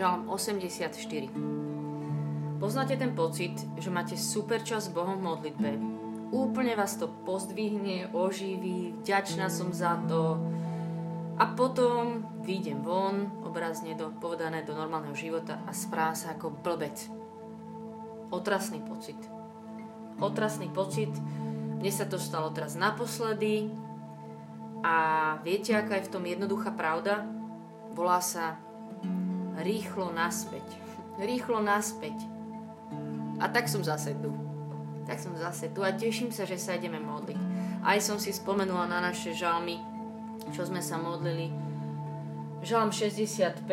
Žalm 84. Poznáte ten pocit, že máte super čas s Bohom v modlitbe. Úplne vás to pozdvihne, oživí, vďačná som za to. A potom vyjdem von, obrazne do, povedané do normálneho života a správam sa ako blbec. Otrasný pocit. Otrasný pocit. Mne sa to stalo teraz naposledy a viete, aká je v tom jednoduchá pravda? Volá sa rýchlo naspäť. Rýchlo naspäť. A tak som zase tu. Tak som zase tu a teším sa, že sa ideme modliť. Aj som si spomenula na naše žalmy, čo sme sa modlili. Žalm 65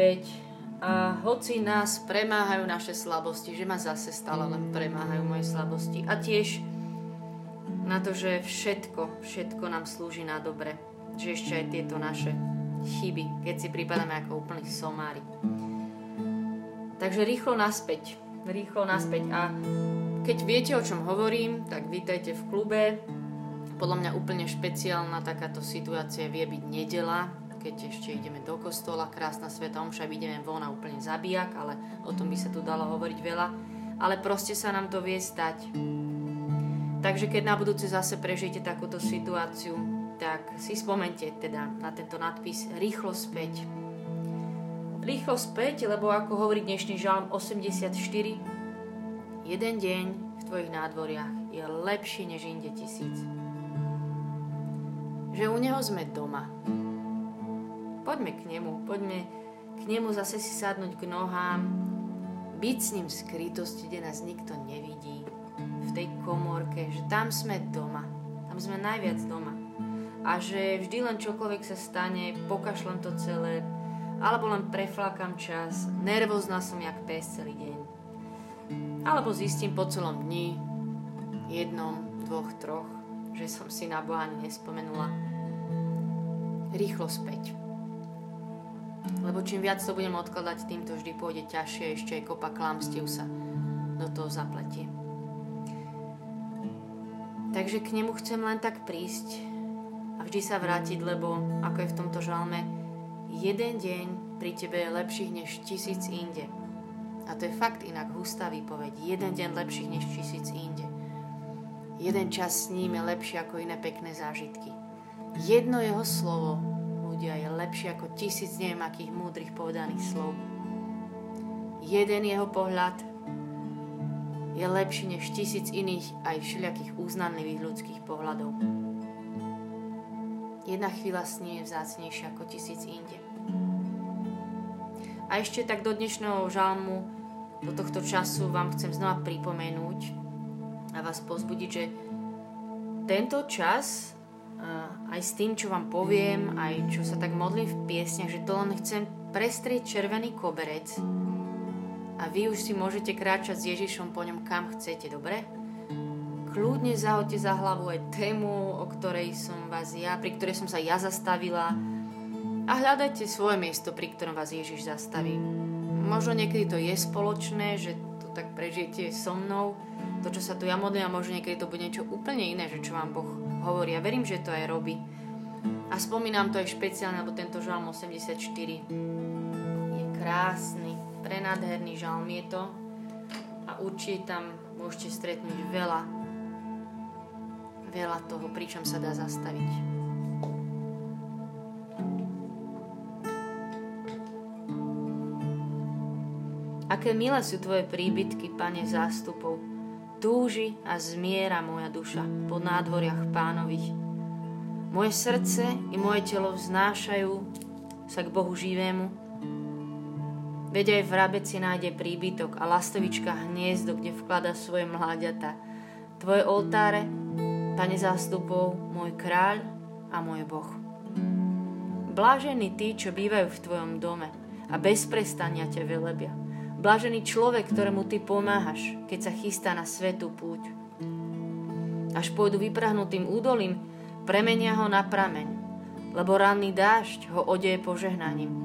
a hoci nás premáhajú naše slabosti, že ma zase stále len premáhajú moje slabosti. A tiež na to, že všetko, všetko nám slúži na dobre. Že ešte aj tieto naše chyby, keď si pripadáme ako úplní somári. Takže rýchlo naspäť. Rýchlo naspäť. A keď viete, o čom hovorím, tak vítajte v klube. Podľa mňa úplne špeciálna takáto situácia vie byť nedela, keď ešte ideme do kostola, krásna sveta omša, ideme von a úplne zabijak, ale o tom by sa tu dalo hovoriť veľa. Ale proste sa nám to vie stať. Takže keď na budúce zase prežijete takúto situáciu, tak si spomente teda na tento nadpis rýchlo späť rýchlo späť, lebo ako hovorí dnešný žalm 84, jeden deň v tvojich nádvoriach je lepší než inde tisíc. Že u neho sme doma. Poďme k nemu, poďme k nemu zase si sadnúť k nohám, byť s ním v skrytosti, kde nás nikto nevidí, v tej komórke, že tam sme doma, tam sme najviac doma. A že vždy len čokoľvek sa stane, pokašlem to celé, alebo len preflákam čas, nervózna som jak pes celý deň. Alebo zistím po celom dni, jednom, dvoch, troch, že som si na Boha ani nespomenula. Rýchlo späť. Lebo čím viac to budem odkladať, tým to vždy pôjde ťažšie, ešte aj kopa klamstiev sa do toho zapletie. Takže k nemu chcem len tak prísť a vždy sa vrátiť, lebo ako je v tomto žalme, jeden deň pri tebe je lepších než tisíc inde. A to je fakt inak hustá výpoveď. Jeden deň lepších než tisíc inde. Jeden čas s ním je lepší ako iné pekné zážitky. Jedno jeho slovo, ľudia, je lepšie ako tisíc neviem akých múdrych povedaných slov. Jeden jeho pohľad je lepší než tisíc iných aj všelijakých uznanlivých ľudských pohľadov. Jedna chvíľa s ním je vzácnejšia ako tisíc inde. A ešte tak do dnešného žalmu, do tohto času vám chcem znova pripomenúť a vás pozbudiť, že tento čas aj s tým, čo vám poviem, aj čo sa tak modlím v piesniach, že to len chcem prestrieť červený koberec a vy už si môžete kráčať s Ježišom po ňom kam chcete, dobre? Kľudne zahoďte za hlavu aj tému, o ktorej som vás ja, pri ktorej som sa ja zastavila a hľadajte svoje miesto, pri ktorom vás Ježiš zastaví. Možno niekedy to je spoločné, že to tak prežijete so mnou, to, čo sa tu ja modlím a možno niekedy to bude niečo úplne iné, že čo vám Boh hovorí. A verím, že to aj robí. A spomínam to aj špeciálne, lebo tento žalm 84 je krásny, prenádherný žalm je to a určite tam môžete stretnúť veľa veľa toho, pričom sa dá zastaviť. Aké milé sú tvoje príbytky, pane zástupov. Túži a zmiera moja duša po nádvoriach pánových. Moje srdce i moje telo vznášajú sa k Bohu živému. Veď aj v rabeci nájde príbytok a lastovička hniezdo, kde vklada svoje mláďata. Tvoje oltáre Pane zástupov, môj kráľ a môj Boh. Blážení tí, čo bývajú v Tvojom dome a bez prestania ťa velebia. Blážený človek, ktorému Ty pomáhaš, keď sa chystá na svetú púť. Až pôjdu vyprahnutým údolím, premenia ho na prameň, lebo ranný dážď ho odeje požehnaním.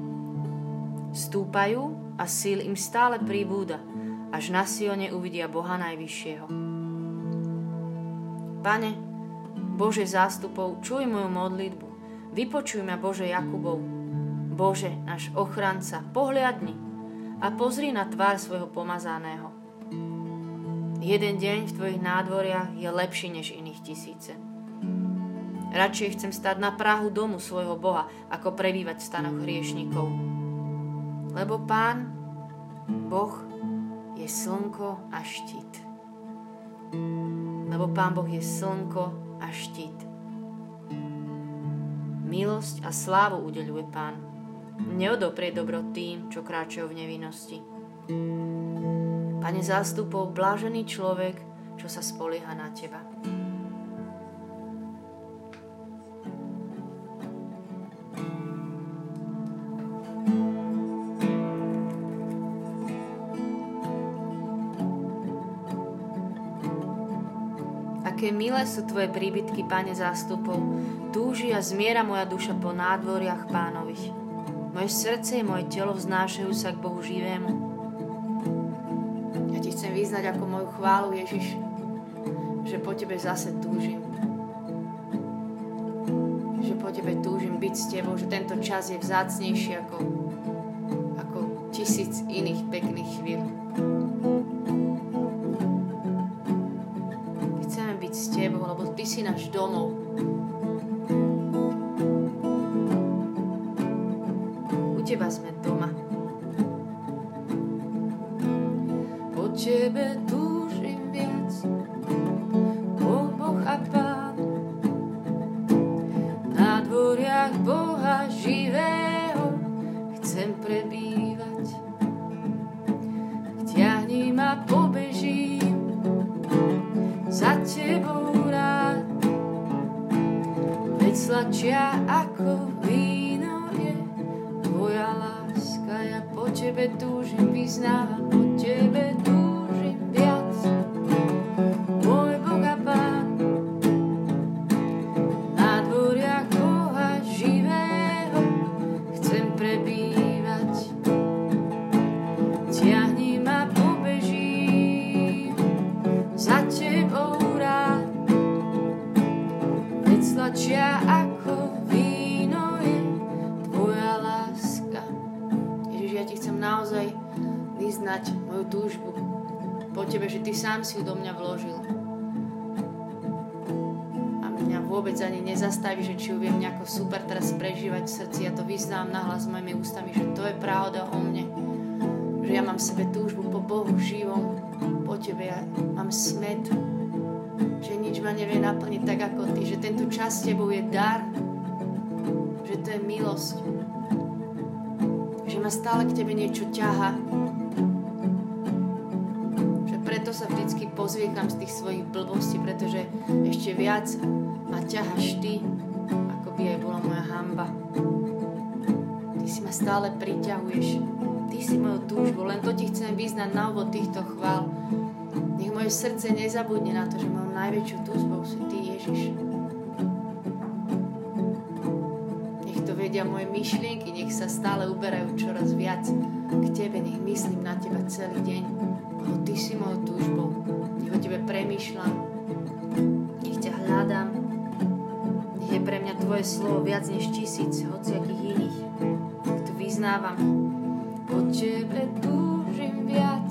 Stúpajú a síl im stále príbúda, až na Sione uvidia Boha Najvyššieho. Pane, Bože zástupov, čuj moju modlitbu. Vypočuj ma, Bože Jakubov. Bože, náš ochranca, pohľadni. a pozri na tvár svojho pomazaného. Jeden deň v tvojich nádvoriach je lepší než iných tisíce. Radšej chcem stať na Prahu domu svojho Boha, ako prebývať v stanoch hriešnikov. Lebo Pán, Boh, je slnko a štít. Lebo Pán Boh je slnko a štít. Milosť a slávu udeľuje Pán. Neodoprie dobro tým, čo kráčajú v nevinnosti. Pane zástupov, blážený človek, čo sa spolieha na Teba. Milé sú Tvoje príbytky, Pane zástupov. Túži a zmiera moja duša po nádvoriach pánových. Moje srdce i moje telo vznášajú sa k Bohu živému. Ja Ti chcem vyznať ako moju chválu, Ježiš, že po Tebe zase túžim. Že po Tebe túžim byť s Tebou, že tento čas je vzácnejší ako, ako tisíc iných pekných chvíľ. Si náš domov. U Teba sme doma. Po Tebe túžim chcem prebývať Tiahni ma, pobežím za Tebou rád. Veď sladšia naozaj vyznať moju túžbu po tebe, že ty sám si ju do mňa vložil. Ani nezastaví, že či ju viem nejako super teraz prežívať v srdci. Ja to vyznám nahlas mojimi ústami, že to je pravda o mne. Že ja mám v sebe túžbu po Bohu živom, po tebe. Ja mám smet, že nič ma nevie naplniť tak ako ty. Že tento čas s tebou je dar. Že to je milosť že ma stále k tebe niečo ťaha. Sa vždycky pozviekam z tých svojich blbostí, pretože ešte viac ma ťahaš ty, ako by aj bola moja hamba. Ty si ma stále priťahuješ. Ty si mojou túžbou, len to ti chcem vyznať na úvod týchto chvál. Nech moje srdce nezabudne na to, že mojou najväčšou túžbou si Ty, Ježiš. vedia moje myšlienky, nech sa stále uberajú čoraz viac k Tebe, nech myslím na Teba celý deň, lebo Ty si mojou túžbou, nech o Tebe premýšľam, nech ťa hľadám, nech je pre mňa Tvoje slovo viac než tisíc hociakých iných, to vyznávam, po Tebe túžim viac,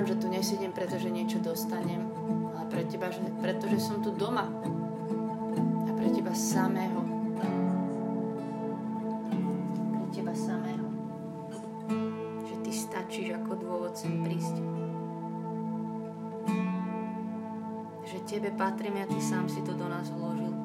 Vyznám, že tu nesedím, pretože niečo dostanem, ale pre Teba, že, pretože som tu doma. A pre Teba samého. Pre Teba samého. Že Ty stačíš ako dôvod sem prísť. Že Tebe patrím a Ty sám si to do nás vložil.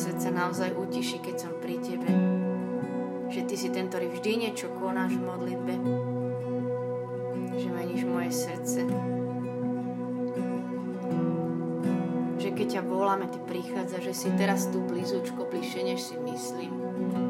Srdce naozaj utiší, keď som pri Tebe. Že Ty si ten, ktorý vždy niečo konáš v modlitbe. Že meníš moje srdce. Že keď ťa voláme, Ty prichádza, že si teraz tu blízučko, bližšie, než si myslím.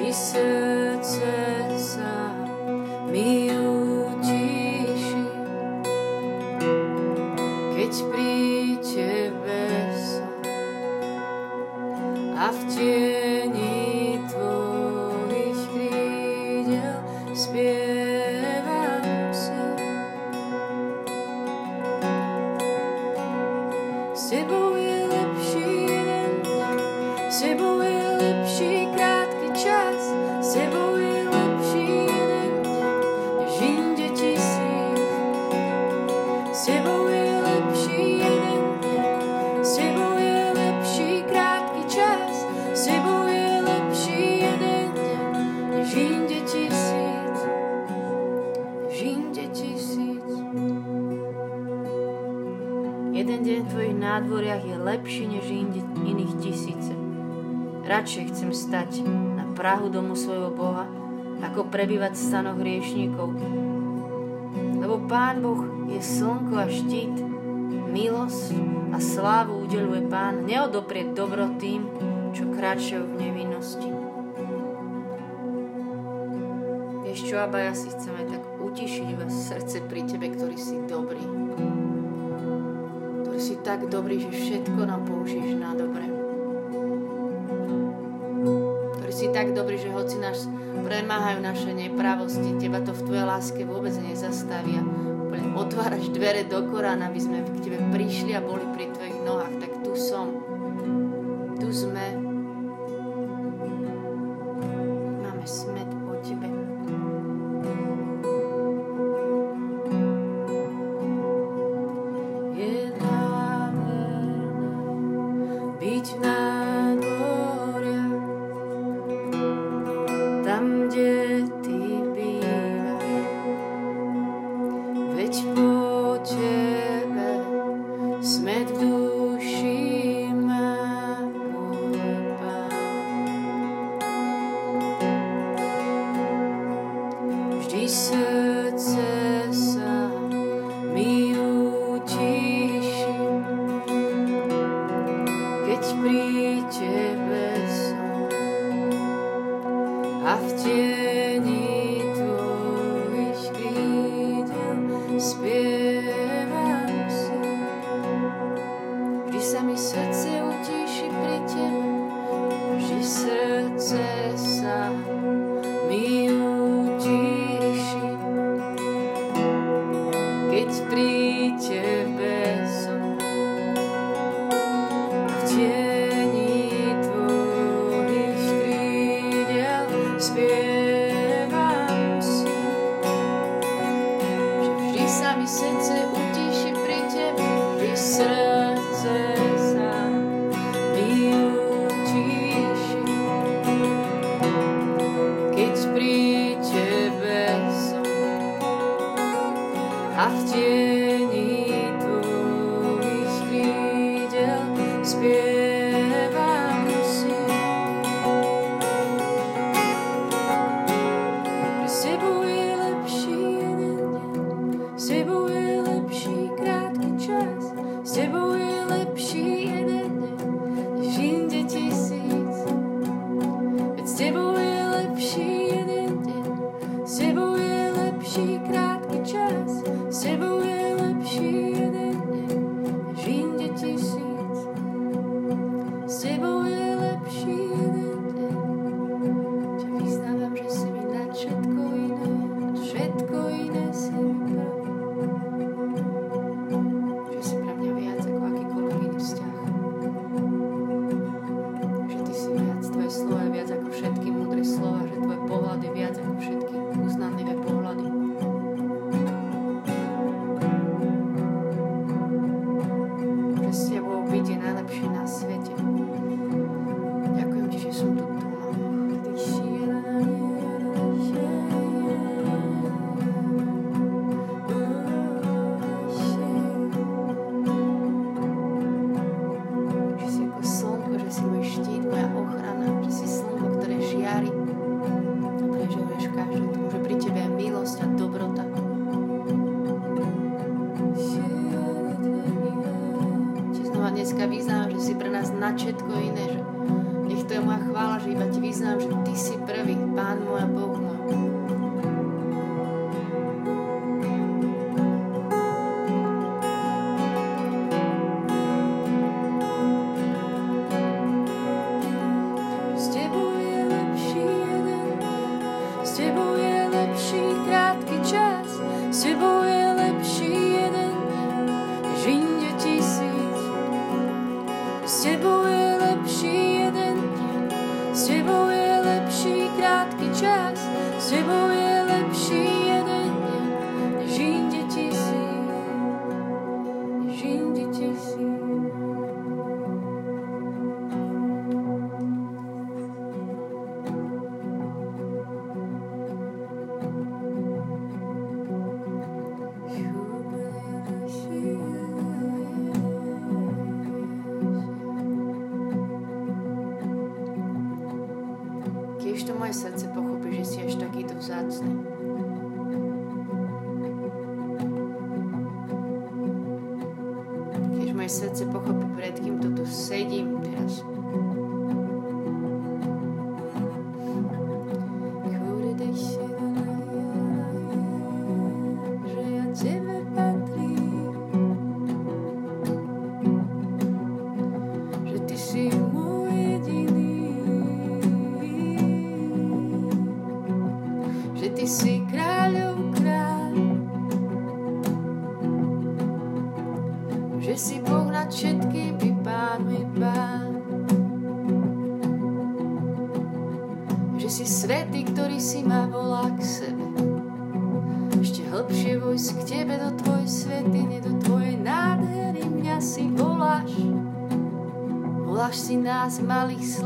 ti srdce sa miluje. Radšej chcem stať na Prahu domu svojho Boha, ako prebývať v stanoch hriešníkov. Lebo Pán Boh je slnko a štít, milosť a slávu udeluje Pán, neodoprieť dobro tým, čo kráčajú v nevinnosti. Vieš čo, Abba, ja si chcem aj tak utišiť vás srdce pri Tebe, ktorý si dobrý. Ktorý tak dobrý, že všetko nám použiješ na dobre si tak dobrý, že hoci nás premáhajú naše nepravosti, teba to v tvojej láske vôbec nezastavia. Úplne otváraš dvere do Korán, aby sme k tebe prišli a boli pri tvojich nohách. Tak tu som. Tu sme.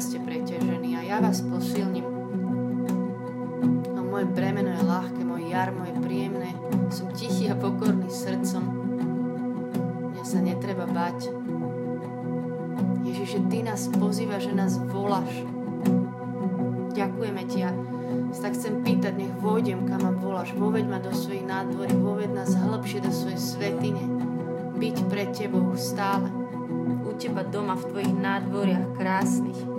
ste preťažení a ja vás posilním. A moja moje bremeno je ľahké, moje jarmo je príjemné, som tichý a pokorný srdcom. Mňa sa netreba bať. Ježiš, že Ty nás pozýva, že nás voláš. Ďakujeme Ti a tak chcem pýtať, nech vôjdem, kam ma voláš. Voveď ma do svojich nádvorí, voveď nás hĺbšie do svojej svetine. Byť pred Tebou stále. Teba doma v Tvojich nádvoriach krásnych.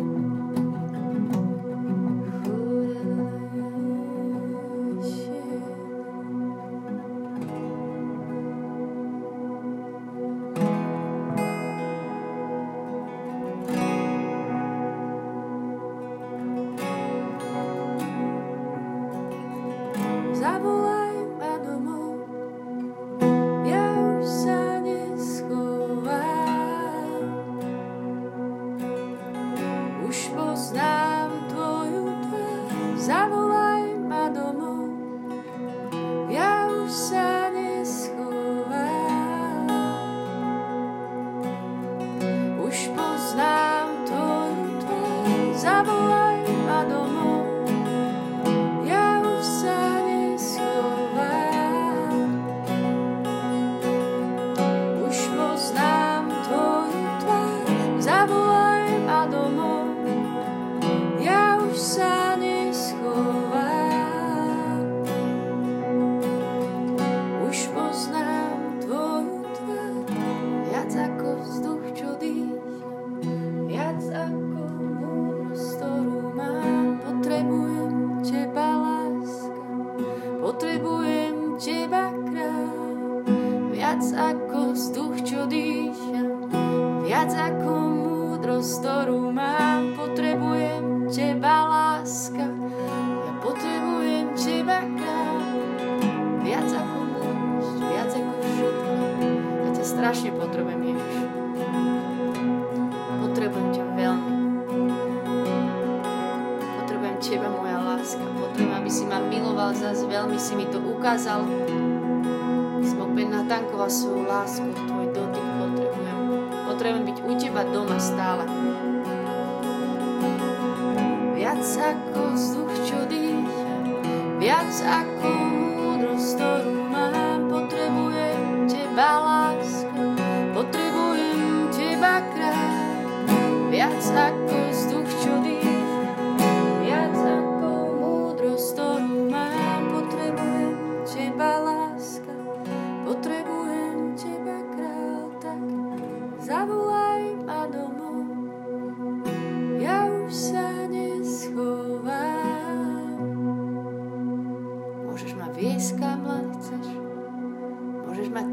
Ukázal. Som opäť natankoval svoju lásku, tvoj dotyk potrebujem. Potrebujem byť u teba doma stále. Viac ako vzduch, čo dýcha, viac ako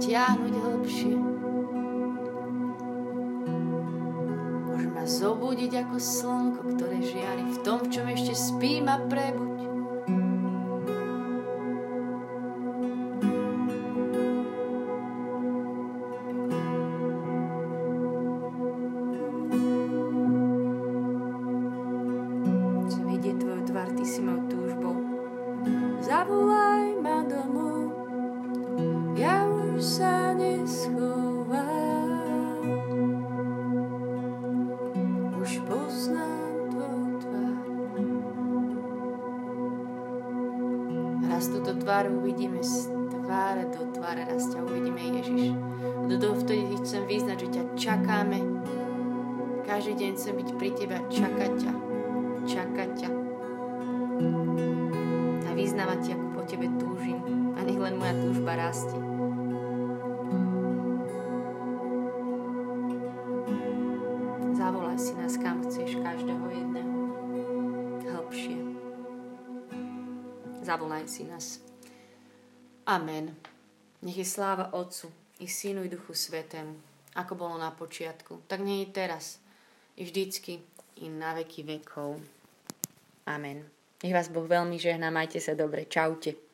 tiahnuť hlbšie. Môžem ma zobudiť ako slnko, ktoré žiari v tom, v čom ešte spím a prebuď. Tvár uvidíme z tváre do tváre, raz ťa uvidíme Ježiš. A do vtedy chcem vyznať, že ťa čakáme. Každý deň chcem byť pri tebe a čakať ťa. Čakať ťa. A vyznávať ti, ako po tebe túžim. A nech len moja túžba rastie. Si nás. Amen. Nech je sláva Otcu i Synu i Duchu Svetému, ako bolo na počiatku, tak nie je teraz, i vždycky, i na veky vekov. Amen. Nech vás Boh veľmi žehná, majte sa dobre, čaute.